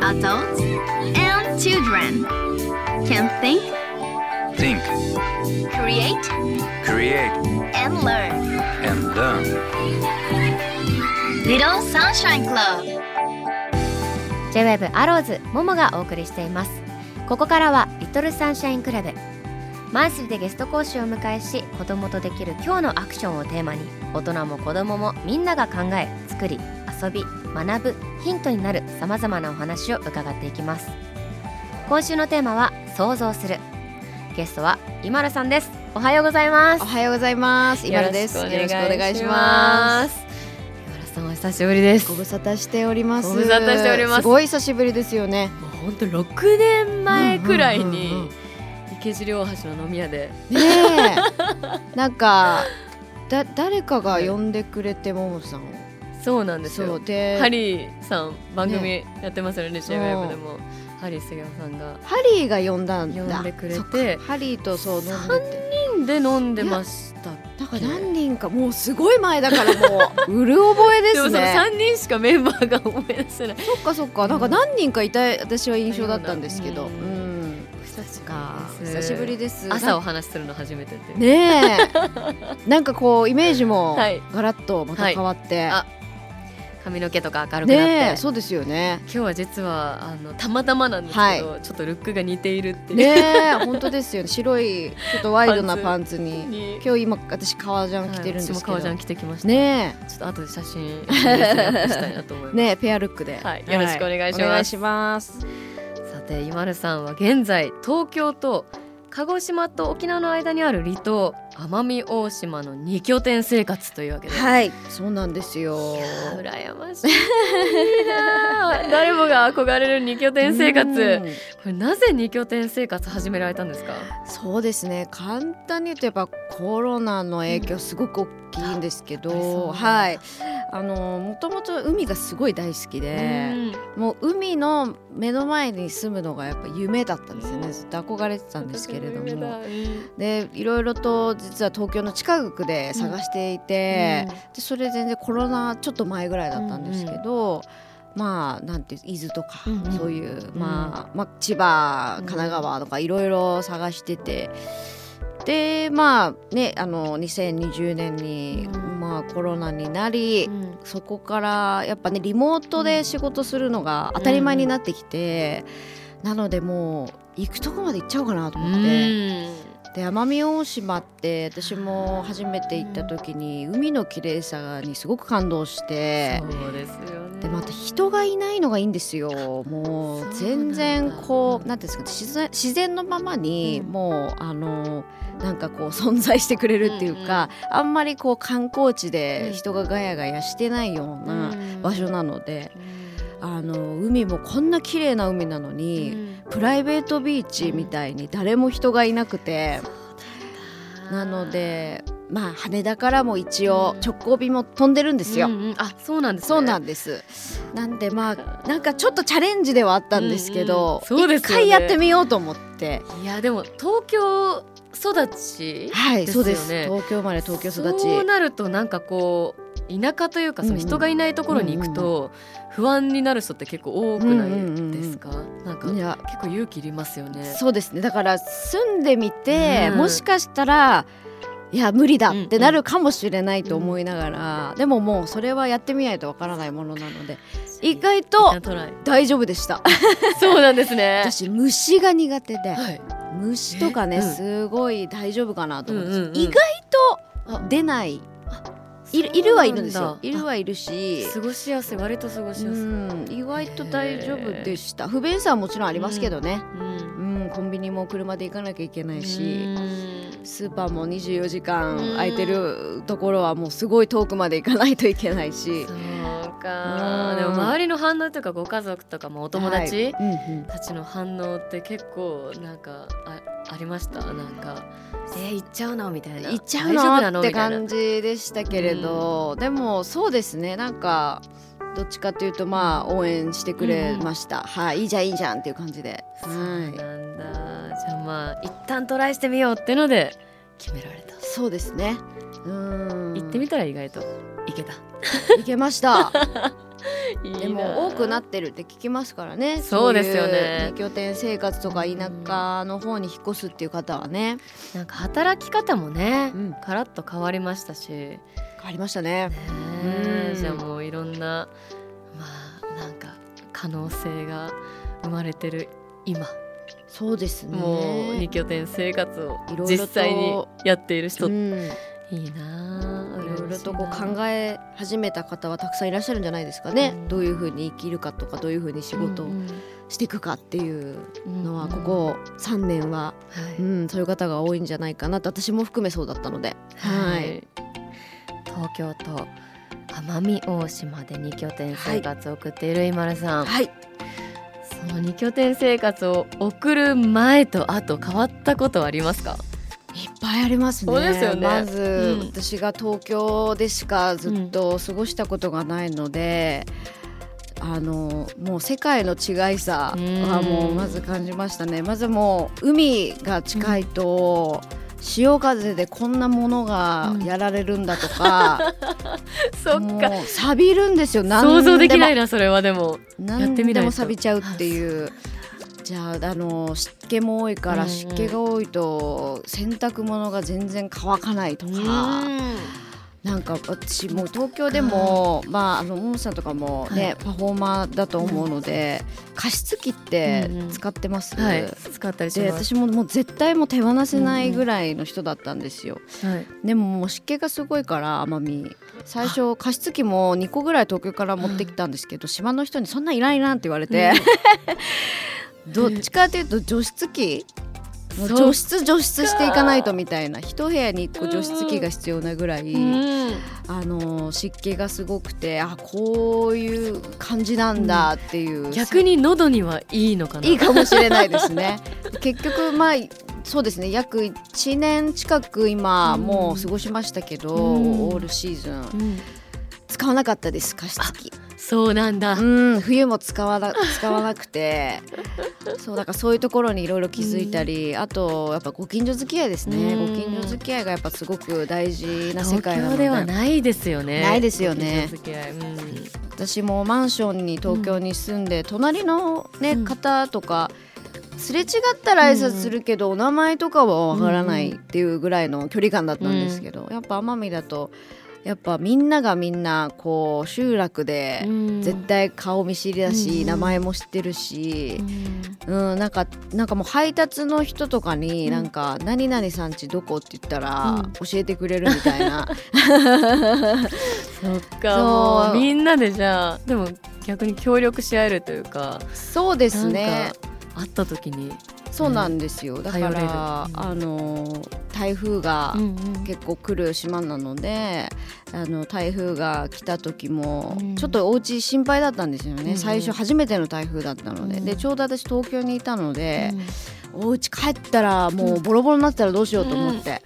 Adults and children can think, Think, create, create, and learn. and learn. Little Sunshine Club J-WAVE アローズももがお送りしていますここからはリトルサンシャインクラブマンスリーでゲスト講師をお迎えし子供とできる今日のアクションをテーマに大人も子供もみんなが考え作り遊び学ぶヒントになるさまざまなお話を伺っていきます今週のテーマは想像するゲストは今るさんですおはようございますおはようございます。今るです。よろしくお願いします。今るさんお久しぶりですご無沙汰しております。ご無沙汰しておりますすごい久しぶりですよね。もう本当6年前くらいうんうんうんに池尻大橋の飲み屋で。ねえ。なんかだ誰かが呼んでくれてももさんを。そうなんですそようでハリーさん番組ね。やってますよね e b でも。ハリー杉山さんが。ハリーが呼んだんだ。呼んでくれて。ハリーとそう飲んでて。で飲んでましたなんか何人かもうすごい前だからもう うる覚えですね。3人しかメンバーが思い出せない。そっかそっか。なんか何人かいた私は印象だったんですけど。ううんん。久しか久しぶりです。朝お話しするの初めてで。ねえ。なんかこうイメージもはい。ガラッとまた変わって、あ髪の毛とか明るくなって、ねえそうですよね。今日は実はあのたまたまなんですけど、ちょっとルックが似ているっていう、ねえ本当ですよね。白いちょっとワイドなパンツに。に。今日今私革ジャン着てるんですけど、革ジャン着てきました。ねちょっと後で写真したいなと思います。え ねえペアルックで、はいよろしくお願いします。お願いしますさて今るさんは現在東京と鹿児島と沖縄の間にある離島奄美大島の二拠点生活というわけで、はいそうなんですよ。羨ましい 誰もが憧れる二拠点生活。うん。これなぜ二拠点生活始められたんですか？そうですね。簡単に言うとやっぱコロナの影響すごく大きいんですけど、うなんだはいあのもともと海がすごい大好きで、もう海の目の前に住むのがやっぱ夢だったんですよね。ずっと憧れてたんですけれども。でいろいろと実は東京の近くで探していて、でそれ全然コロナちょっと前ぐらいだったんですけど、まあなんていう伊豆とか、うんうん。そういう、まあ、まあ千葉神奈川とかいろいろ探してて。でまあねあの2020年に、うん。まあ、コロナになり、うん。そこからやっぱねリモートで仕事するのが当たり前になってきて、なのでもう行くとこまで行っちゃおうかなと思って、で奄美大島って私も初めて行った時に海の綺麗さにすごく感動して。そうですよね。でまた人がいないのがいいんですよ。もう全然こうなんていうんですか自然自然のままにうん。もうあのなんかこう存在してくれるっていうか、あんまりこう観光地で人がガヤガヤしてないような場所なので、あの海もこんな綺麗な海なのに、プライベートビーチみたいに誰も人がいなくて、なのでまあ羽田からも一応直行便も飛んでるんですよ。うんうんあそうなんですねそうなんです。なんでまあなんかちょっとチャレンジではあったんですけど、うんうんね一回やってみようと思って。いやでも東京育ちはい、そうです。東京生まれ東京育ち。そうなるとなんかこう田舎というかその人がいないところに行くと不安になる人って結構多くないですか、なんか結構勇気いりますよね。そうですね。だから住んでみて、うん。もしかしたらいや無理だってなるかもしれないと思いながら、でももうそれはやってみないとわからないものなので意外一と大丈夫でした。そうなんですね。私虫が苦手で、はい。虫とかね、えうん。すごい大丈夫かなと思って、うんうんうん。意外と出ないいるいるはいるんですよ。いるはいるし。過ごしやすい。割と過ごしうやすい、ん。意外と大丈夫でした。不便さはもちろんありますけどね、うん。うん。コンビニも車で行かなきゃいけないし、うん。スーパーも24時間空いてるところはもうすごい遠くまで行かないといけないし。そうか。うん。でも周りの反応とかご家族とかもお友達、たちの反応って結構なんかあありました？なんか。えー、行っちゃうの？みたいな。行っちゃうの？って感じでしたけれど、でもそうですね。なんかどっちかというとまあ応援してくれました、はいいいじゃんいいじゃんっていう感じで、そうはなんだ。じゃあまあ一旦トライしてみようってので決められた。い、そうですね。うん。行ってみたら意外と行けた。行けました でも多くなってるって聞きますからね。そうですよね。拠点生活とか田舎の方に引っ越すっていう方はね。なんか働き方もね、うん。カラッと変わりましたし。変わりましたね。ねえうん。じゃあもういろんなまあなんか可能性が生まれてる今、そうですね。もう二拠点生活を実際にやっている人、うん。いいなあ。いろとこう考え始めた方はたくさんいらっしゃるんじゃないですかね、うん。どういうふうに生きるかとかどういうふうに仕事をしていくかっていうのはうんここ3年は、はい。うん、そういう方が多いんじゃないかなと私も含めそうだったので、はい、東京都奄美大島で二拠点生活を送っている今丸さん、はい、その二拠点生活を送る前と後変わったことはありますか？ぱいありますね。そうですよねまず、うん私が東京でしかずっと過ごしたことがないので、あのもう世界の違いさはもうまず感じましたね。まずもう海が近いと、潮風でこんなものがやられるんだとか、そっか錆びるんですよ。何想像できないな。なそれはでもやってみでも錆びちゃうっていう。じゃああの湿気も多いから、湿気が多いと洗濯物が全然乾かないとか、なんか私もう東京でもまああのモンさんとかもね、はい。パフォーマーだと思うので、加湿器って使ってます、はい。使ったりし私ももう絶対もう手放せないぐらいの人だったんですよ、はい。でももう湿気がすごいから奄美最初加湿器も2個ぐらい東京から持ってきたんですけど、島の人にそんなんいらんいらんって言われて、どっちかというと除湿器もうそう除湿除湿していかないとみたいな一部屋に1個除湿器が必要なぐらい、うん。あの湿気がすごくてあこういう感じなんだっていう、逆に喉にはいいのかな。いいかもしれないですね。結局まあそうですね。約1年近く今うん。もう過ごしましたけど、うん。オールシーズン。うん。使わなかったです加湿器そうなんだ。うん冬も使わな使わなくて。そうだからそういうところにいろいろ気づいたり、あとやっぱご近所付き合いですね、うん。ご近所付き合いがやっぱすごく大事な世東界なので。京ではないですよね。ないですよね。ご近所付き合い。うん。私もマンションに東京に住んで、隣の、ねうん。方とかすれ違ったら挨拶するけど、お名前とかはわからないっていうぐらいの距離感だったんですけど、やっぱ奄美だとやっぱみんながみんなこう集落でうん。絶対顔見知りだし、うん。名前も知ってるしう、ん。うん、なんかなんかもう配達の人とかにうん。なんか「何々さんちどこ?」って言ったらうん。教えてくれるみたいな、そっかみんなでじゃあでも逆に協力し合えるというかそうですね。か会った時にそうなんですよ。だから、うんあの台風がうんうん。結構来る島なので、あの台風が来た時もうん。ちょっとお家心配だったんですよね、うん最初初めての台風だったので、うん。でちょうど私東京にいたので、お家帰ったらもうボロボロになってたらどうしようと思って。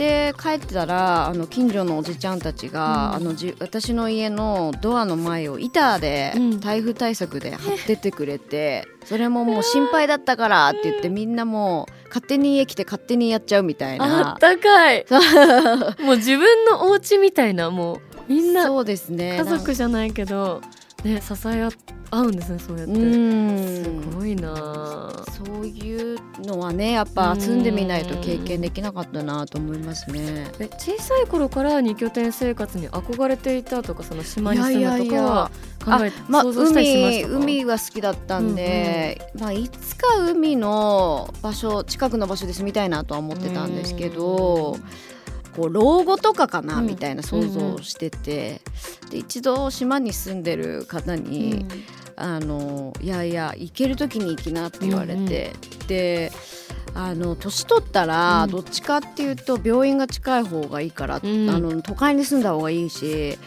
で帰ってたらあの近所のおじちゃんたちが、うん。あのじ私の家のドアの前を板でうん台風対策で貼ってってくれて、それももう心配だったからって言ってみんなもう勝手に家来て勝手にやっちゃうみたいあなったかい。もう自分のお家みたいなもうみんなそうですね。家族じゃないけどね支え合うんですねそうやって。うん。すごいな。あそういうのはねやっぱ住んでみないと経験できなかったなと思いますね。え小さい頃から二拠点生活に憧れていたとかその島に住むとかは考えまあ、海海は好きだったんで、まあ、いつか海の場所近くの場所で住みたいなとは思ってたんですけどこう老後とかかな、うん。みたいな想像をしてて、で一度島に住んでる方に、あのいやいや行ける時に行きなって言われて、であの年取ったらうん。どっちかっていうと病院が近い方がいいから、うん。あの都会に住んだ方がいいし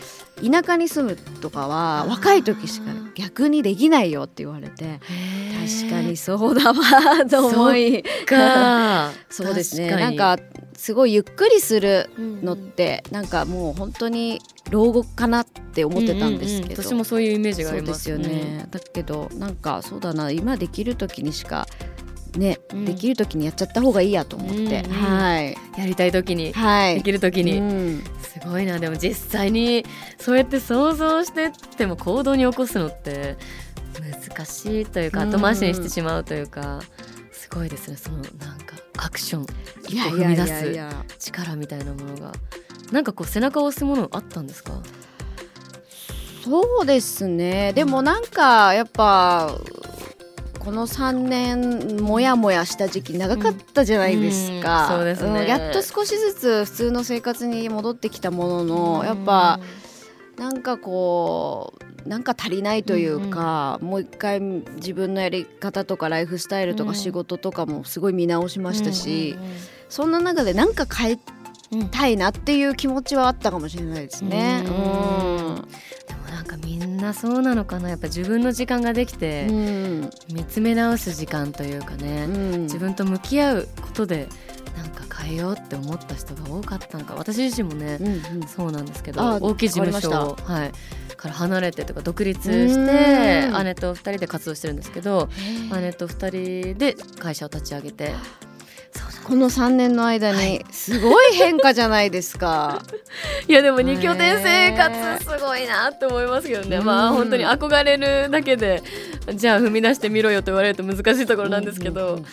田舎に住むとかは若い時しか逆にできないよって言われて。確かにそうだわと思い。か。そうですね。確なんかすごいゆっくりするのっうん。て、なんかもう本当に老後かなって思ってたんですけど、うんうんうん。私もそういうイメージがありますすよね、だけどなんかそうだな。今できる時にしかね、うん。できる時にやっちゃった方がいいやと思って、うんはい。やりたい時に。はい。できる時に、うん。すごいな。でも実際にそうやって想像してっても行動に起こすのって難しいというかうん後回しにしてしまうというか、すごいですね。そのなんかアクション。一いや歩踏み出いや。いやいすや力みたいなものがなんかこう背中を押すものあったんですか？そうですね。でもなんかやっぱこの3年もやもやした時期長かったじゃないですか、うん。うん。そうですね。ん。やっと少しずつ普通の生活に戻ってきたもののやっぱなんかこうなんか足りないというか、もう一回自分のやり方とかライフスタイルとうん。か仕事とかもすごい見直しましたし、そんな中でなんか変えうんうんうんたいなっていう気持ちはあったかもしれないですね。うん。なんかみんなそうなのかな。やっぱ自分の時間ができて、うん。見つめ直す時間というかね、うん。自分と向き合うことでなんか変えようって思った人が多かったのか。私自身もね、うんうん。そうなんですけどあ大きい事務所はい、から離れてとか独立してうん。姉と2人で活動してるんですけど姉と2人で会社を立ち上げてこの3年の間にすごい変化じゃないですか。いやでも2拠点生活すごいなって思いますけどね、うん。まあ本当に憧れるだけでじゃあ踏み出してみろよと言われると難しいところなんですけど、うん。い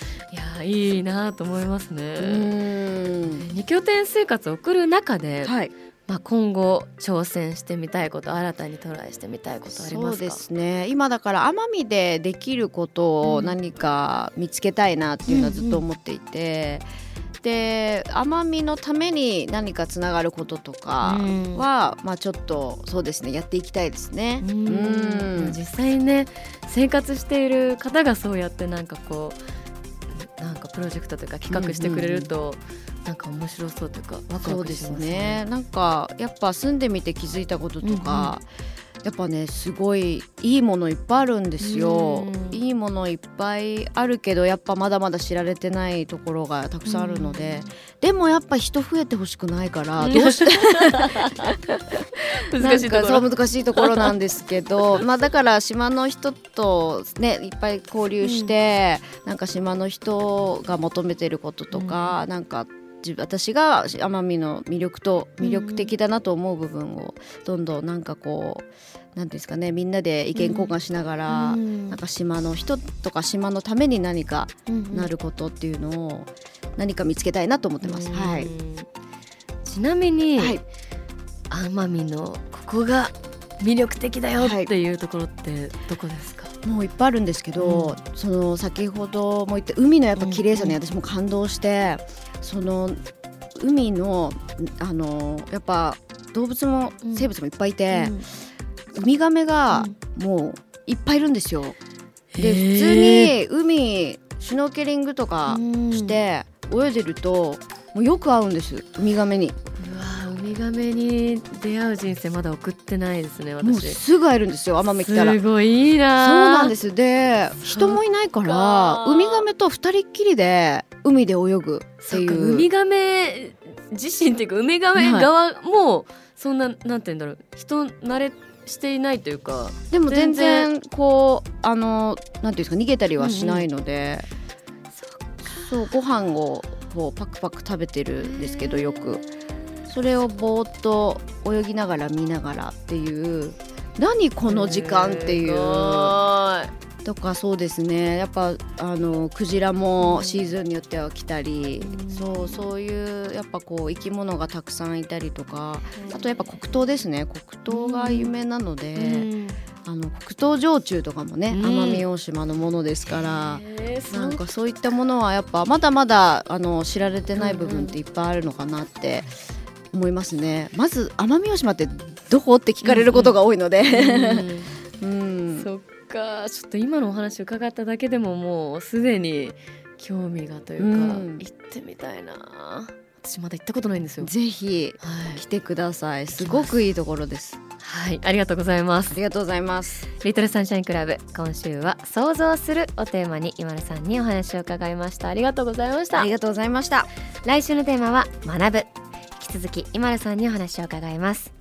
やいいなと思いますね。うん。2拠点生活を送る中で、はい、まあ、今後挑戦してみたいこと新たにトライしてみたいことありますか？そうですね。今だから奄美でできることを何か見つけたいなっていうのはずっと思っていて、で奄美のために何かつながることとかうん。は、まあちょっとそうですねやっていきたいですね。うん。うん。実際にね生活している方がそうやってなんかこうなんかプロジェクトとか企画してくれると、なんか面白そうというかワクワクしますね。ね。なんかやっぱ住んでみて気づいたこととか、やっぱねすごいいいものいっぱいあるんですよ。うん。いいものいっぱいあるけどやっぱまだまだ知られてないところがたくさんあるので、でもやっぱ人増えてほしくないからどうして 難しいところ。難しいところなんですけど まあだから島の人とねいっぱい交流して、なんか島の人が求めてることとか、なんか自私が奄美の魅力と魅力的だなと思う部分をどんどんなんかこうなんていうんですかねみんなで意見交換しながら、うん。なんか島の人とか島のために何かうんなることっていうのを何か見つけたいなと思ってます。うん。はい、ちなみに、はい。奄美のここが魅力的だよっていうところってどこですか、もういっぱいあるんですけど、その先ほども言った海のやっぱ綺麗さに私も感動して、その海のあのやっぱ動物もうん。生物もいっぱいいて、うん。ウミガメがもういっぱいいるんですよ。で普通に海シュノー。ケリングとかうんして泳いでるともうよく会うんですウミガメに。ガメに出会う人生まだ送ってないですねもう私すぐ会えるんですよ奄美来たら。すごいいいな。そうなんですすで人もいないからウミガメと二人っきりで海で泳ぐっていう。ウミガメ自身っていうかウミガメ側もそんななんて言うんだろう人慣れしていないというかでも全全然。こうあのなんていうんですか逃げたりはしないので、そうご飯をこうパクパク食べてるんですけどよくそれをぼーっと泳ぎながら見ながらっていう。何この時間っていう。とかそうですね。やっぱあのクジラもシーズンによっては来たり、うんそうそういうやっぱこう生き物がたくさんいたりとか。あとやっぱ黒糖ですね。黒糖が有名なので、い、あの黒糖焼酎とかもね、うん。奄美大島のものですから。なんかそういったものはやっぱまだまだあの知られてない部分っていっぱいあるのかなって思いますね。まず奄美大島ってどこ？って聞かれることが多いので、うん。そっか。ちょっと今のお話伺っただけでももうすでに興味がというか、うん。行ってみたいな。私まだ行ったことないんですよ。ぜひはい。来てください。す。ごくいいところです。はい、ありがとうございます。ありがとうございます。リトルサンシャインクラブ。今週は想像するをテーマに今田さんにお話を伺いました。ありがとうございました。ありがとうございました。来週のテーマは学ぶ。引き続き今田さんにお話を伺います。